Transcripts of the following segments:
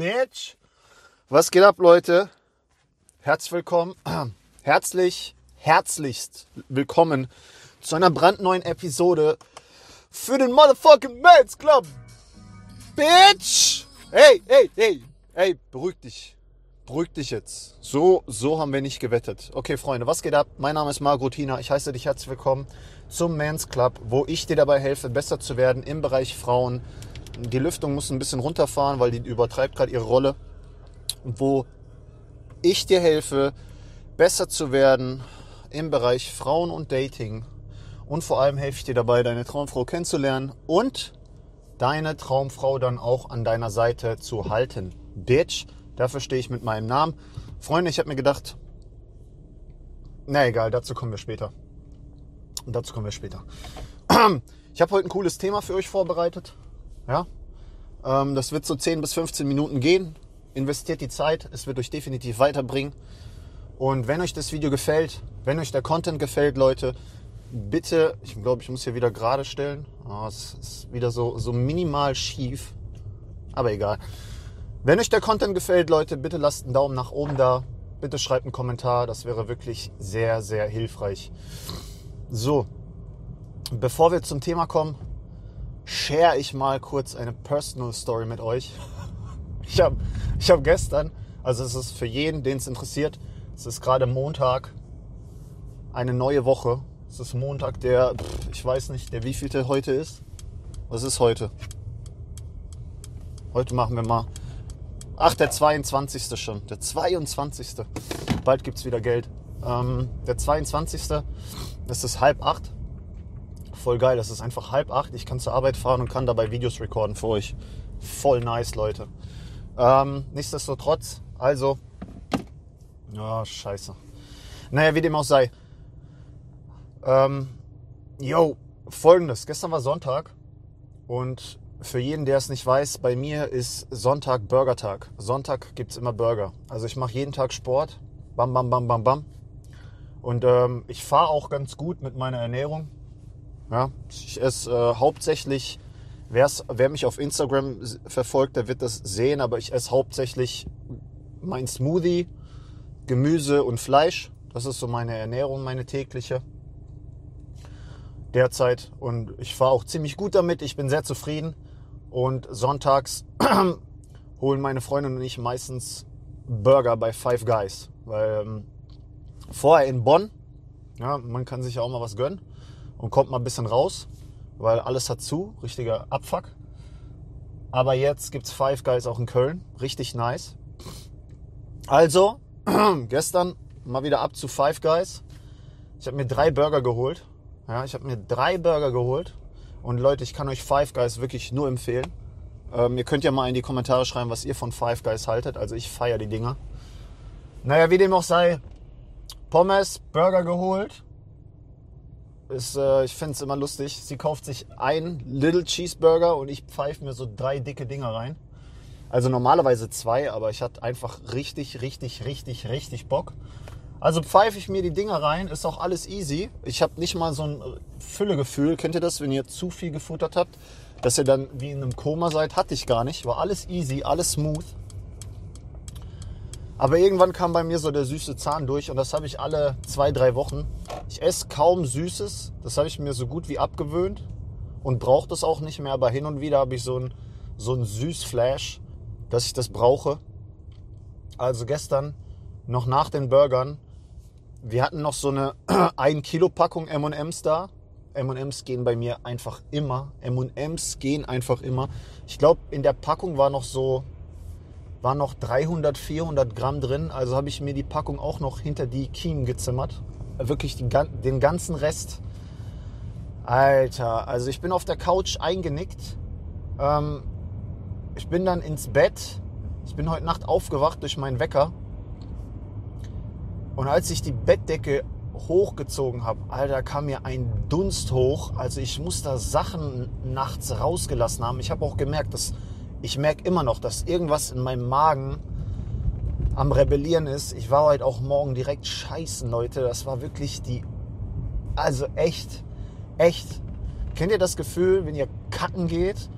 Bitch. Was geht ab, Leute? Herzlich willkommen, herzlich, herzlichst willkommen zu einer brandneuen Episode für den Motherfucking Mans Club. Bitch! Hey, hey, hey, hey, beruhig dich. Beruhig dich jetzt. So, so haben wir nicht gewettet. Okay, Freunde, was geht ab? Mein Name ist Margot Tina. Ich heiße dich herzlich willkommen zum Mans Club, wo ich dir dabei helfe, besser zu werden im Bereich Frauen. Die Lüftung muss ein bisschen runterfahren, weil die übertreibt gerade ihre Rolle. Wo ich dir helfe, besser zu werden im Bereich Frauen und Dating. Und vor allem helfe ich dir dabei, deine Traumfrau kennenzulernen und deine Traumfrau dann auch an deiner Seite zu halten. Bitch. Dafür stehe ich mit meinem Namen. Freunde, ich habe mir gedacht, na egal, dazu kommen wir später. Und dazu kommen wir später. Ich habe heute ein cooles Thema für euch vorbereitet. Ja, ähm, das wird so 10 bis 15 Minuten gehen. Investiert die Zeit, es wird euch definitiv weiterbringen. Und wenn euch das Video gefällt, wenn euch der Content gefällt, Leute, bitte, ich glaube, ich muss hier wieder gerade stellen. Oh, es ist wieder so, so minimal schief. Aber egal. Wenn euch der Content gefällt, Leute, bitte lasst einen Daumen nach oben da. Bitte schreibt einen Kommentar. Das wäre wirklich sehr, sehr hilfreich. So, bevor wir zum Thema kommen, share ich mal kurz eine Personal Story mit euch. Ich habe ich hab gestern, also es ist für jeden, den es interessiert, es ist gerade Montag, eine neue Woche. Es ist Montag, der, ich weiß nicht, der wievielte heute ist. Was ist heute? Heute machen wir mal Ach, der 22. schon. Der 22. Bald gibt es wieder Geld. Ähm, der 22. Das ist halb acht. Voll geil. Das ist einfach halb acht. Ich kann zur Arbeit fahren und kann dabei Videos recorden für euch. Voll nice, Leute. Ähm, nichtsdestotrotz, also. Oh, scheiße. Naja, wie dem auch sei. Ähm, yo, folgendes. Gestern war Sonntag und für jeden, der es nicht weiß, bei mir ist Sonntag Burgertag. Sonntag gibt es immer Burger. Also ich mache jeden Tag Sport. Bam, bam, bam, bam, bam. Und ähm, ich fahre auch ganz gut mit meiner Ernährung. Ja, ich esse äh, hauptsächlich, wer mich auf Instagram verfolgt, der wird das sehen, aber ich esse hauptsächlich mein Smoothie, Gemüse und Fleisch. Das ist so meine Ernährung, meine tägliche derzeit. Und ich fahre auch ziemlich gut damit. Ich bin sehr zufrieden. Und sonntags holen meine Freundin und ich meistens Burger bei Five Guys. Weil ähm, vorher in Bonn, ja, man kann sich ja auch mal was gönnen und kommt mal ein bisschen raus, weil alles hat zu, richtiger Abfuck. Aber jetzt gibt es Five Guys auch in Köln, richtig nice. Also, gestern mal wieder ab zu Five Guys. Ich habe mir drei Burger geholt. Ja, ich habe mir drei Burger geholt und Leute, ich kann euch Five Guys wirklich nur empfehlen. Ähm, ihr könnt ja mal in die Kommentare schreiben, was ihr von Five Guys haltet. Also ich feiere die Dinger. Naja, wie dem auch sei, Pommes, Burger geholt. Ist, äh, ich finde es immer lustig. Sie kauft sich ein Little Cheeseburger und ich pfeife mir so drei dicke Dinger rein. Also normalerweise zwei, aber ich hatte einfach richtig, richtig, richtig, richtig Bock. Also pfeife ich mir die Dinger rein, ist auch alles easy. Ich habe nicht mal so ein Füllegefühl. Kennt ihr das, wenn ihr zu viel gefuttert habt? Dass ihr dann wie in einem Koma seid? Hatte ich gar nicht. War alles easy, alles smooth. Aber irgendwann kam bei mir so der süße Zahn durch und das habe ich alle zwei, drei Wochen. Ich esse kaum Süßes. Das habe ich mir so gut wie abgewöhnt und brauche das auch nicht mehr. Aber hin und wieder habe ich so ein, so Süßflash, dass ich das brauche. Also gestern noch nach den Burgern wir hatten noch so eine 1 Kilo Packung M&M's da. M&M's gehen bei mir einfach immer. M&M's gehen einfach immer. Ich glaube, in der Packung war noch so, war noch 300, 400 Gramm drin. Also habe ich mir die Packung auch noch hinter die Kiemen gezimmert. Wirklich die, den ganzen Rest. Alter, also ich bin auf der Couch eingenickt. Ähm, ich bin dann ins Bett. Ich bin heute Nacht aufgewacht durch meinen Wecker und als ich die Bettdecke hochgezogen habe, Alter, kam mir ein Dunst hoch. Also ich muss da Sachen nachts rausgelassen haben. Ich habe auch gemerkt, dass ich merke immer noch, dass irgendwas in meinem Magen am Rebellieren ist. Ich war heute auch morgen direkt scheißen, Leute. Das war wirklich die, also echt, echt. Kennt ihr das Gefühl, wenn ihr kacken geht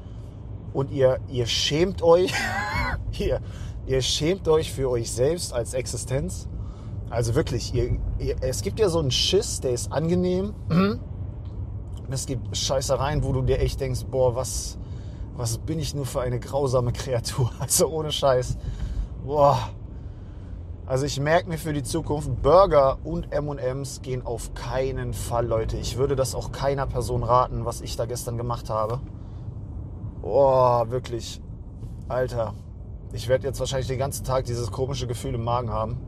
und ihr, ihr schämt euch? ihr, ihr schämt euch für euch selbst als Existenz. Also wirklich, ihr, ihr, es gibt ja so einen Schiss, der ist angenehm. Es gibt Scheißereien, wo du dir echt denkst, boah, was, was bin ich nur für eine grausame Kreatur? Also ohne Scheiß. Boah. Also ich merke mir für die Zukunft, Burger und M&M's gehen auf keinen Fall, Leute. Ich würde das auch keiner Person raten, was ich da gestern gemacht habe. Boah, wirklich. Alter. Ich werde jetzt wahrscheinlich den ganzen Tag dieses komische Gefühl im Magen haben.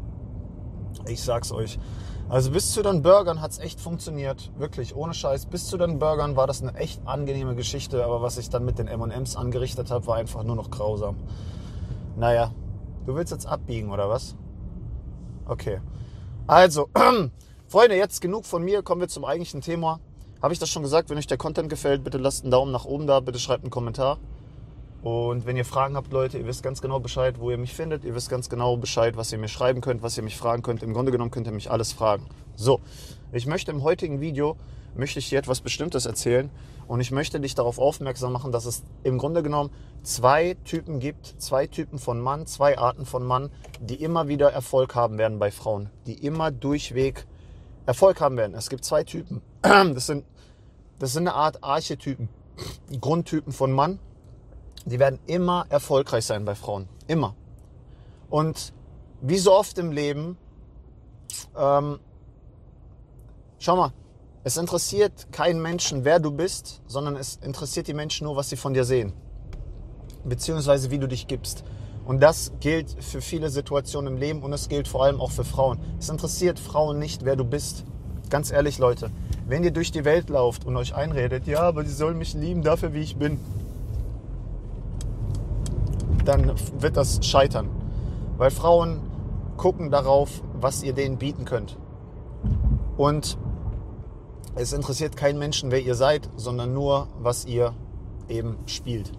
Ich sag's euch. Also bis zu den Burgern hat es echt funktioniert. Wirklich, ohne Scheiß. Bis zu den Burgern war das eine echt angenehme Geschichte. Aber was ich dann mit den M&M's angerichtet habe, war einfach nur noch grausam. Naja, du willst jetzt abbiegen, oder was? Okay. Also, Freunde, jetzt genug von mir. Kommen wir zum eigentlichen Thema. Habe ich das schon gesagt? Wenn euch der Content gefällt, bitte lasst einen Daumen nach oben da. Bitte schreibt einen Kommentar. Und wenn ihr Fragen habt, Leute, ihr wisst ganz genau Bescheid, wo ihr mich findet. Ihr wisst ganz genau Bescheid, was ihr mir schreiben könnt, was ihr mich fragen könnt. Im Grunde genommen könnt ihr mich alles fragen. So, ich möchte im heutigen Video, möchte ich dir etwas Bestimmtes erzählen. Und ich möchte dich darauf aufmerksam machen, dass es im Grunde genommen zwei Typen gibt, zwei Typen von Mann, zwei Arten von Mann, die immer wieder Erfolg haben werden bei Frauen. Die immer durchweg Erfolg haben werden. Es gibt zwei Typen. Das sind, das sind eine Art Archetypen, Grundtypen von Mann die werden immer erfolgreich sein bei Frauen. Immer. Und wie so oft im Leben, ähm, schau mal, es interessiert keinen Menschen, wer du bist, sondern es interessiert die Menschen nur, was sie von dir sehen. Beziehungsweise wie du dich gibst. Und das gilt für viele Situationen im Leben und es gilt vor allem auch für Frauen. Es interessiert Frauen nicht, wer du bist. Ganz ehrlich, Leute, wenn ihr durch die Welt lauft und euch einredet, ja, aber sie sollen mich lieben dafür, wie ich bin, dann wird das scheitern. Weil Frauen gucken darauf, was ihr denen bieten könnt. Und es interessiert keinen Menschen, wer ihr seid, sondern nur, was ihr eben spielt.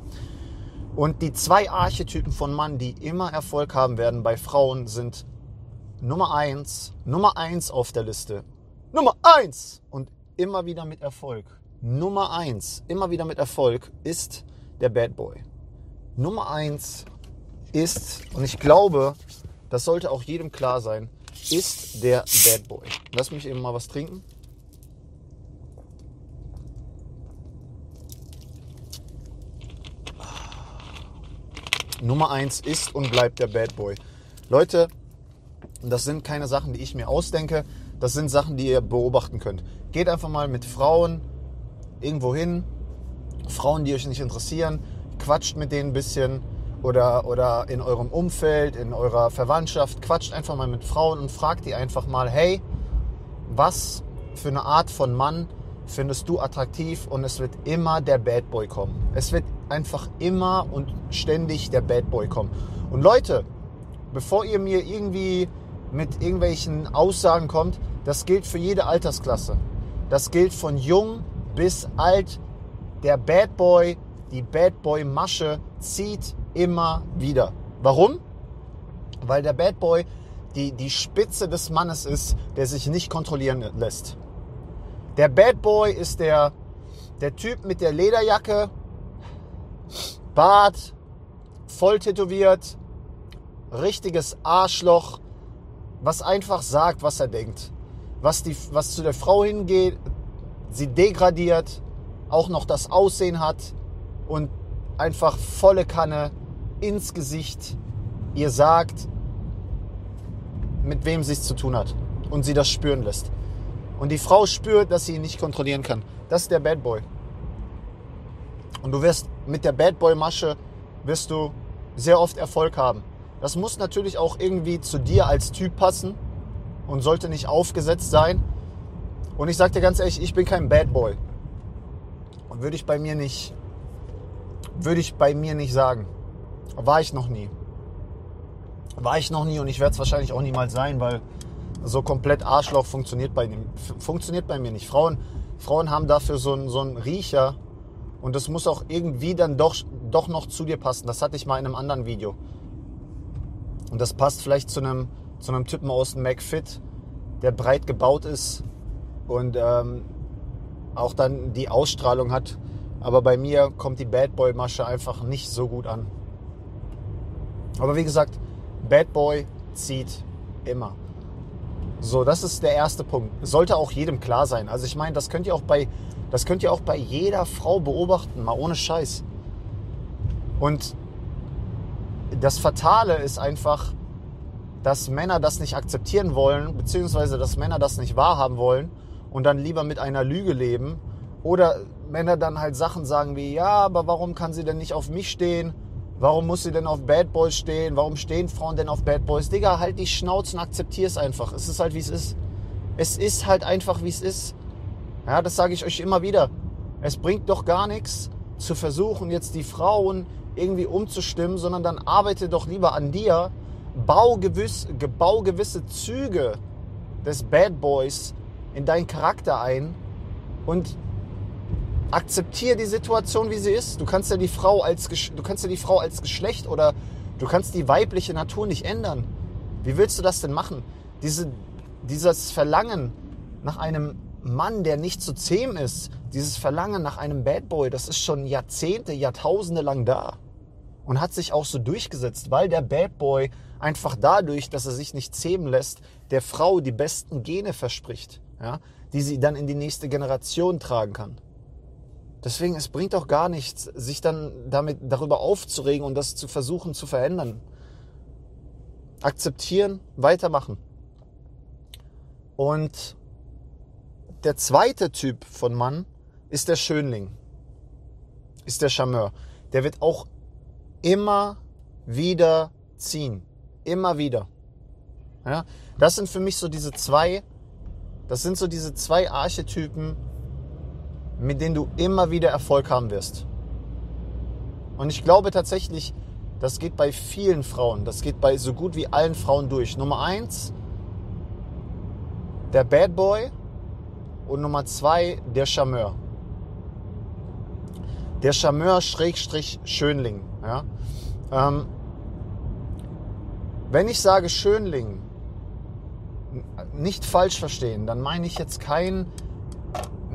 Und die zwei Archetypen von Mann, die immer Erfolg haben werden bei Frauen, sind Nummer eins, Nummer eins auf der Liste. Nummer eins! Und immer wieder mit Erfolg. Nummer eins, immer wieder mit Erfolg, ist der Bad Boy. Nummer eins ist, und ich glaube, das sollte auch jedem klar sein, ist der Bad Boy. Lass mich eben mal was trinken. Nummer eins ist und bleibt der Bad Boy. Leute, das sind keine Sachen, die ich mir ausdenke. Das sind Sachen, die ihr beobachten könnt. Geht einfach mal mit Frauen irgendwo hin. Frauen, die euch nicht interessieren quatscht mit denen ein bisschen oder, oder in eurem Umfeld, in eurer Verwandtschaft, quatscht einfach mal mit Frauen und fragt die einfach mal, hey, was für eine Art von Mann findest du attraktiv und es wird immer der Bad Boy kommen. Es wird einfach immer und ständig der Bad Boy kommen. Und Leute, bevor ihr mir irgendwie mit irgendwelchen Aussagen kommt, das gilt für jede Altersklasse. Das gilt von jung bis alt. Der Bad Boy die Bad Boy Masche zieht immer wieder. Warum? Weil der Bad Boy die, die Spitze des Mannes ist, der sich nicht kontrollieren lässt. Der Bad Boy ist der, der Typ mit der Lederjacke, Bart, voll tätowiert, richtiges Arschloch, was einfach sagt, was er denkt. Was, die, was zu der Frau hingeht, sie degradiert, auch noch das Aussehen hat, und einfach volle Kanne ins Gesicht ihr sagt, mit wem sie es zu tun hat und sie das spüren lässt. Und die Frau spürt, dass sie ihn nicht kontrollieren kann. Das ist der Bad Boy. Und du wirst mit der Bad Boy Masche wirst du sehr oft Erfolg haben. Das muss natürlich auch irgendwie zu dir als Typ passen und sollte nicht aufgesetzt sein. Und ich sag dir ganz ehrlich, ich bin kein Bad Boy. Und würde ich bei mir nicht würde ich bei mir nicht sagen. War ich noch nie. War ich noch nie und ich werde es wahrscheinlich auch niemals sein, weil so komplett Arschloch funktioniert bei, funktioniert bei mir nicht. Frauen, Frauen haben dafür so einen, so einen Riecher und das muss auch irgendwie dann doch, doch noch zu dir passen. Das hatte ich mal in einem anderen Video. Und das passt vielleicht zu einem, zu einem Typen aus dem McFit, der breit gebaut ist und ähm, auch dann die Ausstrahlung hat, aber bei mir kommt die Bad Boy Masche einfach nicht so gut an. Aber wie gesagt, Bad Boy zieht immer. So, das ist der erste Punkt. Sollte auch jedem klar sein. Also ich meine, das könnt ihr auch bei, das könnt ihr auch bei jeder Frau beobachten, mal ohne Scheiß. Und das Fatale ist einfach, dass Männer das nicht akzeptieren wollen, beziehungsweise dass Männer das nicht wahrhaben wollen und dann lieber mit einer Lüge leben. Oder Männer dann halt Sachen sagen wie, ja, aber warum kann sie denn nicht auf mich stehen? Warum muss sie denn auf Bad Boys stehen? Warum stehen Frauen denn auf Bad Boys? Digga, halt die Schnauze und akzeptier es einfach. Es ist halt, wie es ist. Es ist halt einfach, wie es ist. Ja, das sage ich euch immer wieder. Es bringt doch gar nichts, zu versuchen, jetzt die Frauen irgendwie umzustimmen, sondern dann arbeite doch lieber an dir. Bau, gewiss, bau gewisse Züge des Bad Boys in deinen Charakter ein und akzeptiere die Situation, wie sie ist. Du kannst ja die Frau als, du kannst ja die Frau als Geschlecht oder du kannst die weibliche Natur nicht ändern. Wie willst du das denn machen? Diese, dieses Verlangen nach einem Mann, der nicht zu zähm ist, dieses Verlangen nach einem Bad Boy, das ist schon Jahrzehnte, Jahrtausende lang da. Und hat sich auch so durchgesetzt, weil der Bad Boy einfach dadurch, dass er sich nicht zähmen lässt, der Frau die besten Gene verspricht, ja, die sie dann in die nächste Generation tragen kann. Deswegen, es bringt auch gar nichts, sich dann damit darüber aufzuregen und das zu versuchen zu verändern. Akzeptieren, weitermachen. Und der zweite Typ von Mann ist der Schönling, ist der Charmeur. Der wird auch immer wieder ziehen. Immer wieder. Ja, das sind für mich so diese zwei, das sind so diese zwei Archetypen, mit denen du immer wieder Erfolg haben wirst. Und ich glaube tatsächlich, das geht bei vielen Frauen, das geht bei so gut wie allen Frauen durch. Nummer eins, der Bad Boy und Nummer zwei, der Charmeur. Der Charmeur Schrägstrich Schönling. Ja? Ähm, wenn ich sage Schönling, nicht falsch verstehen, dann meine ich jetzt kein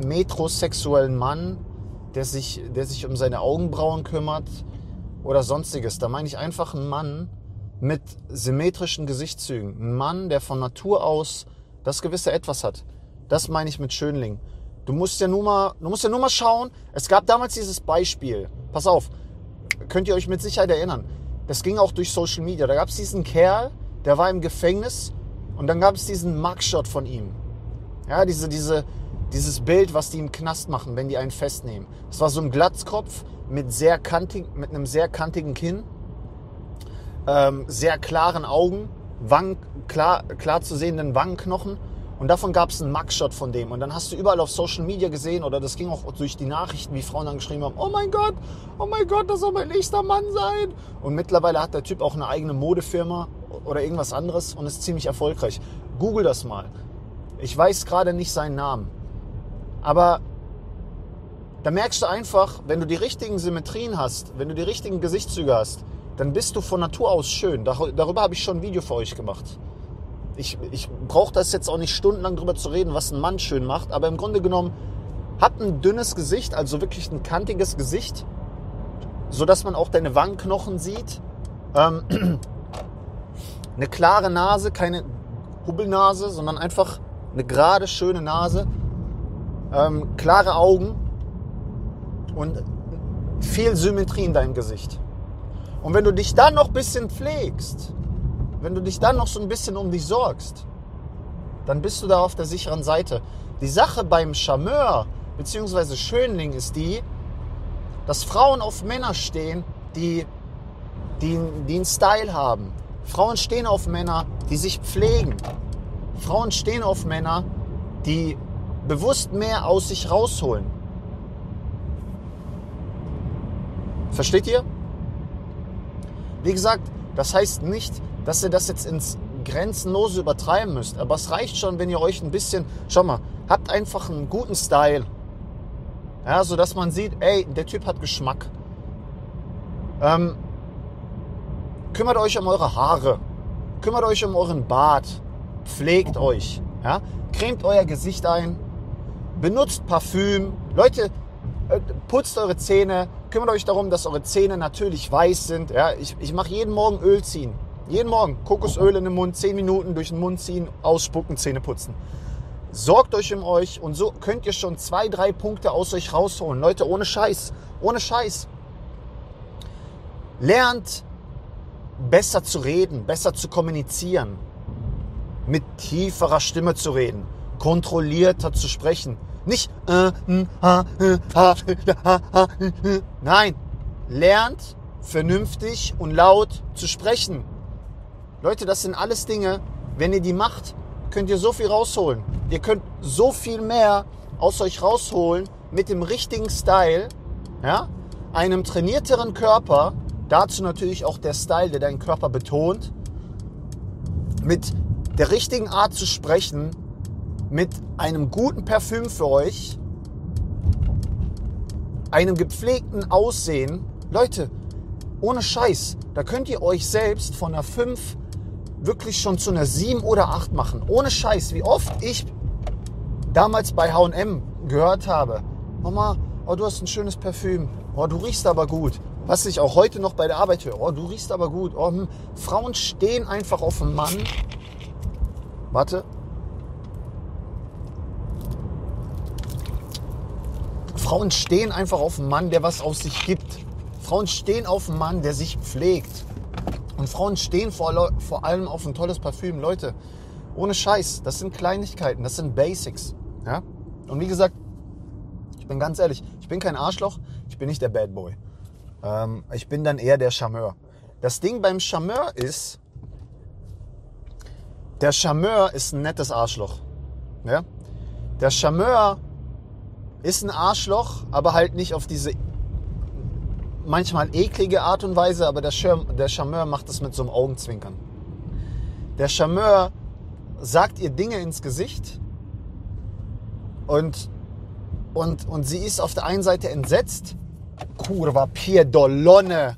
metrosexuellen Mann, der sich, der sich um seine Augenbrauen kümmert oder sonstiges. Da meine ich einfach einen Mann mit symmetrischen Gesichtszügen. Ein Mann, der von Natur aus das gewisse Etwas hat. Das meine ich mit Schönling. Du musst ja nur mal, du musst ja nur mal schauen. Es gab damals dieses Beispiel. Pass auf, könnt ihr euch mit Sicherheit erinnern. Das ging auch durch Social Media. Da gab es diesen Kerl, der war im Gefängnis und dann gab es diesen Mugshot von ihm. Ja, diese, diese, dieses Bild, was die im Knast machen, wenn die einen festnehmen. Es war so ein Glatzkopf mit, sehr kantig, mit einem sehr kantigen Kinn, ähm, sehr klaren Augen, Wangen, klar, klar zu sehenden Wangenknochen. Und davon gab es einen Mugshot von dem. Und dann hast du überall auf Social Media gesehen oder das ging auch durch die Nachrichten, wie Frauen dann geschrieben haben, oh mein Gott, oh mein Gott, das soll mein nächster Mann sein. Und mittlerweile hat der Typ auch eine eigene Modefirma oder irgendwas anderes und ist ziemlich erfolgreich. Google das mal. Ich weiß gerade nicht seinen Namen. Aber da merkst du einfach, wenn du die richtigen Symmetrien hast, wenn du die richtigen Gesichtszüge hast, dann bist du von Natur aus schön. Darüber habe ich schon ein Video für euch gemacht. Ich, ich brauche das jetzt auch nicht stundenlang drüber zu reden, was ein Mann schön macht, aber im Grunde genommen hat ein dünnes Gesicht, also wirklich ein kantiges Gesicht, sodass man auch deine Wangenknochen sieht. Ähm, eine klare Nase, keine Hubbelnase, sondern einfach eine gerade, schöne Nase ähm, klare Augen und viel Symmetrie in deinem Gesicht. Und wenn du dich dann noch ein bisschen pflegst, wenn du dich dann noch so ein bisschen um dich sorgst, dann bist du da auf der sicheren Seite. Die Sache beim Charmeur bzw. Schönling ist die, dass Frauen auf Männer stehen, die, die, die einen Style haben. Frauen stehen auf Männer, die sich pflegen. Frauen stehen auf Männer, die bewusst mehr aus sich rausholen. Versteht ihr? Wie gesagt, das heißt nicht, dass ihr das jetzt ins Grenzenlose übertreiben müsst. Aber es reicht schon, wenn ihr euch ein bisschen, schau mal, habt einfach einen guten Style. Ja, so dass man sieht, ey, der Typ hat Geschmack. Ähm, kümmert euch um eure Haare. Kümmert euch um euren Bart. Pflegt euch. Ja? Cremt euer Gesicht ein benutzt Parfüm. Leute, äh, putzt eure Zähne, kümmert euch darum, dass eure Zähne natürlich weiß sind. Ja, ich, ich mache jeden Morgen Öl ziehen. Jeden Morgen Kokosöl in den Mund, 10 Minuten durch den Mund ziehen, ausspucken, Zähne putzen. Sorgt euch um euch und so könnt ihr schon zwei, drei Punkte aus euch rausholen. Leute, ohne Scheiß, ohne Scheiß. Lernt besser zu reden, besser zu kommunizieren, mit tieferer Stimme zu reden, kontrollierter zu sprechen. Nicht nein, lernt vernünftig und laut zu sprechen. Leute, das sind alles Dinge, wenn ihr die macht, könnt ihr so viel rausholen. Ihr könnt so viel mehr aus euch rausholen mit dem richtigen Style, ja? einem trainierteren Körper, dazu natürlich auch der Style, der deinen Körper betont, mit der richtigen Art zu sprechen, mit einem guten Parfüm für euch, einem gepflegten Aussehen. Leute, ohne Scheiß, da könnt ihr euch selbst von einer 5 wirklich schon zu einer 7 oder 8 machen. Ohne Scheiß, wie oft ich damals bei HM gehört habe, Mama, oh, du hast ein schönes Parfüm, oh, du riechst aber gut. Was ich auch heute noch bei der Arbeit höre, oh, du riechst aber gut. Oh, hm. Frauen stehen einfach auf einen Mann. Warte. Frauen stehen einfach auf einen Mann, der was aus sich gibt. Frauen stehen auf einen Mann, der sich pflegt. Und Frauen stehen vor, vor allem auf ein tolles Parfüm. Leute, ohne Scheiß, das sind Kleinigkeiten, das sind Basics. Ja? Und wie gesagt, ich bin ganz ehrlich, ich bin kein Arschloch, ich bin nicht der Bad Boy. Ähm, ich bin dann eher der Charmeur. Das Ding beim Charmeur ist, der Charmeur ist ein nettes Arschloch. Ja? Der Charmeur ist ein Arschloch, aber halt nicht auf diese manchmal eklige Art und Weise, aber der, Schirm, der Charmeur macht das mit so einem Augenzwinkern. Der Charmeur sagt ihr Dinge ins Gesicht und, und, und sie ist auf der einen Seite entsetzt. Kurva Piedolone.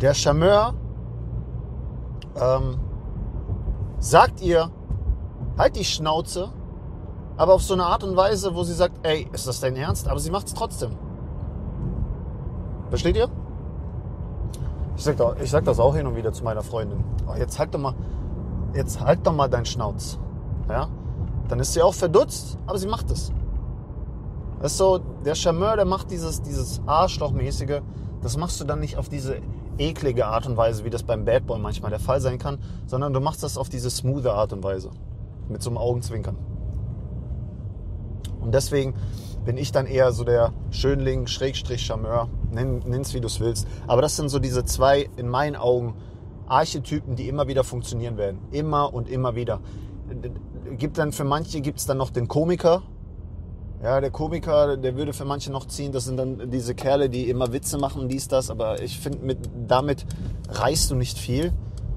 Der Charmeur ähm, sagt ihr, halt die Schnauze aber auf so eine Art und Weise, wo sie sagt, ey, ist das dein Ernst? Aber sie macht es trotzdem. Versteht ihr? Ich sag, ich sag das auch hin und wieder zu meiner Freundin. Oh, jetzt halt doch mal, jetzt halt doch mal deinen Schnauz. Ja? Dann ist sie auch verdutzt, aber sie macht es. Das ist so, der Charmeur, der macht dieses, dieses Arschlochmäßige, das machst du dann nicht auf diese eklige Art und Weise, wie das beim Bad Boy manchmal der Fall sein kann, sondern du machst das auf diese smooth Art und Weise. Mit so einem Augenzwinkern. Und deswegen bin ich dann eher so der Schönling, Schrägstrich, Charmeur, nenn, nenn's wie du es willst. Aber das sind so diese zwei, in meinen Augen, Archetypen, die immer wieder funktionieren werden. Immer und immer wieder. Gibt dann für manche gibt es dann noch den Komiker. Ja, der Komiker, der würde für manche noch ziehen. Das sind dann diese Kerle, die immer Witze machen, dies, das. Aber ich finde, damit reißt du nicht viel.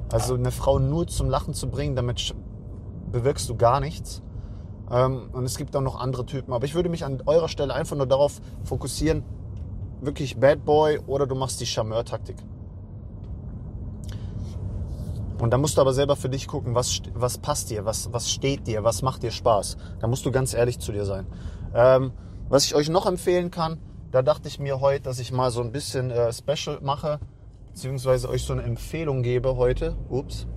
Also eine Frau nur zum Lachen zu bringen, damit bewirkst du gar nichts. Ähm, und es gibt auch noch andere Typen. Aber ich würde mich an eurer Stelle einfach nur darauf fokussieren, wirklich Bad Boy oder du machst die Charmeur-Taktik. Und da musst du aber selber für dich gucken, was, was passt dir, was, was steht dir, was macht dir Spaß. Da musst du ganz ehrlich zu dir sein. Ähm, was ich euch noch empfehlen kann, da dachte ich mir heute, dass ich mal so ein bisschen äh, Special mache, beziehungsweise euch so eine Empfehlung gebe heute. Ups.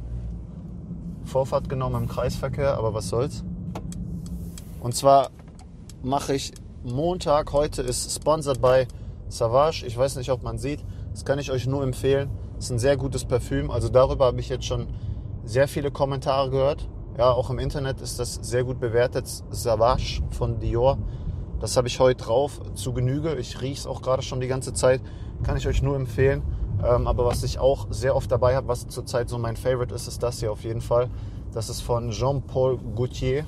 Vorfahrt genommen im Kreisverkehr, aber was soll's. Und zwar mache ich Montag, heute ist sponsored by Savage. Ich weiß nicht, ob man sieht. Das kann ich euch nur empfehlen. Ist ein sehr gutes Parfüm. Also darüber habe ich jetzt schon sehr viele Kommentare gehört. Ja, auch im Internet ist das sehr gut bewertet. Savage von Dior. Das habe ich heute drauf zu Genüge. Ich rieche es auch gerade schon die ganze Zeit. Kann ich euch nur empfehlen. Ähm, aber was ich auch sehr oft dabei habe, was zurzeit so mein Favorite ist, ist das hier auf jeden Fall. Das ist von Jean-Paul Gaultier.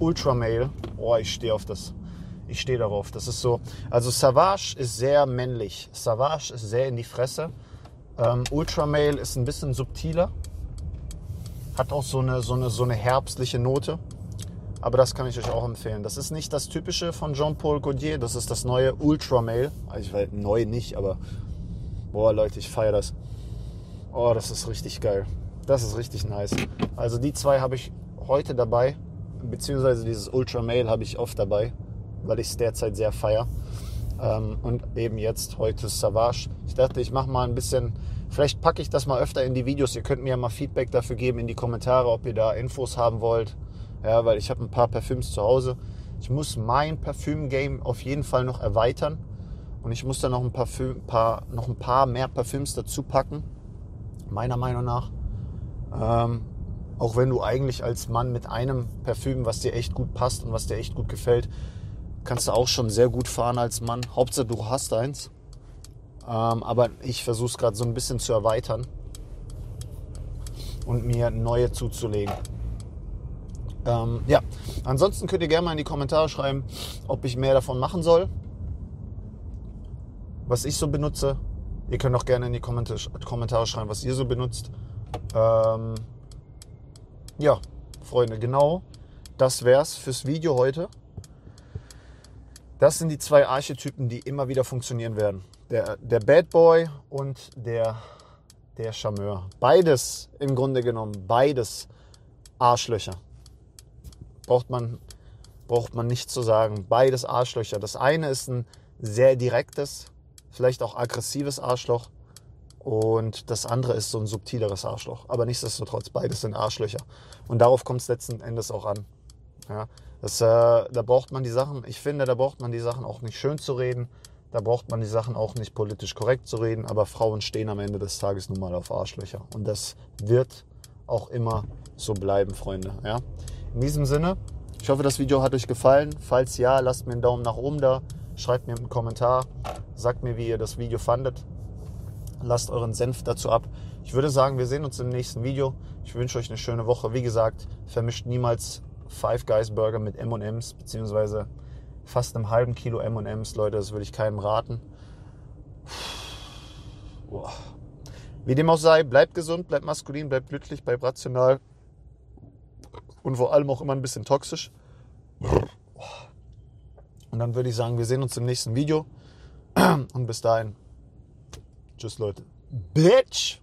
Ultramail. Oh, ich stehe auf das. Ich stehe darauf. Das ist so. Also Savage ist sehr männlich. Savage ist sehr in die Fresse. Ähm, Ultramail ist ein bisschen subtiler. Hat auch so eine, so, eine, so eine herbstliche Note. Aber das kann ich euch auch empfehlen. Das ist nicht das typische von Jean-Paul Gaultier. Das ist das neue Ultramail. Also ich weiß, neu nicht, aber boah, Leute, ich feiere das. Oh, das ist richtig geil. Das ist richtig nice. Also die zwei habe ich heute dabei beziehungsweise dieses Ultra Male habe ich oft dabei, weil ich es derzeit sehr feier. Ähm, und eben jetzt heute Savage. Ich dachte, ich mache mal ein bisschen, vielleicht packe ich das mal öfter in die Videos. Ihr könnt mir ja mal Feedback dafür geben in die Kommentare, ob ihr da Infos haben wollt. Ja, weil ich habe ein paar Parfüms zu Hause. Ich muss mein Parfüm-Game auf jeden Fall noch erweitern. Und ich muss da noch ein, Parfüm, paar, noch ein paar mehr Parfüms dazu packen. Meiner Meinung nach. Ähm, auch wenn du eigentlich als Mann mit einem Parfüm, was dir echt gut passt und was dir echt gut gefällt, kannst du auch schon sehr gut fahren als Mann. Hauptsache du hast eins. Ähm, aber ich versuche es gerade so ein bisschen zu erweitern und mir neue zuzulegen. Ähm, ja, ansonsten könnt ihr gerne mal in die Kommentare schreiben, ob ich mehr davon machen soll. Was ich so benutze. Ihr könnt auch gerne in die Kommentare schreiben, was ihr so benutzt. Ähm, ja, Freunde, genau das wär's fürs Video heute. Das sind die zwei Archetypen, die immer wieder funktionieren werden. Der, der Bad Boy und der, der Charmeur. Beides im Grunde genommen, beides Arschlöcher. Braucht man, braucht man nicht zu sagen. Beides Arschlöcher. Das eine ist ein sehr direktes, vielleicht auch aggressives Arschloch. Und das andere ist so ein subtileres Arschloch. Aber nichtsdestotrotz, beides sind Arschlöcher. Und darauf kommt es letzten Endes auch an. Ja, das, äh, da braucht man die Sachen, ich finde, da braucht man die Sachen auch nicht schön zu reden. Da braucht man die Sachen auch nicht politisch korrekt zu reden. Aber Frauen stehen am Ende des Tages nun mal auf Arschlöcher. Und das wird auch immer so bleiben, Freunde. Ja? In diesem Sinne, ich hoffe, das Video hat euch gefallen. Falls ja, lasst mir einen Daumen nach oben da. Schreibt mir einen Kommentar. Sagt mir, wie ihr das Video fandet lasst euren Senf dazu ab. Ich würde sagen, wir sehen uns im nächsten Video. Ich wünsche euch eine schöne Woche. Wie gesagt, vermischt niemals Five Guys Burger mit M&M's, beziehungsweise fast einem halben Kilo M&M's, Leute, das würde ich keinem raten. Wie dem auch sei, bleibt gesund, bleibt maskulin, bleibt glücklich, bleibt rational und vor allem auch immer ein bisschen toxisch. Und dann würde ich sagen, wir sehen uns im nächsten Video und bis dahin Tschüss, Leute. Bitch!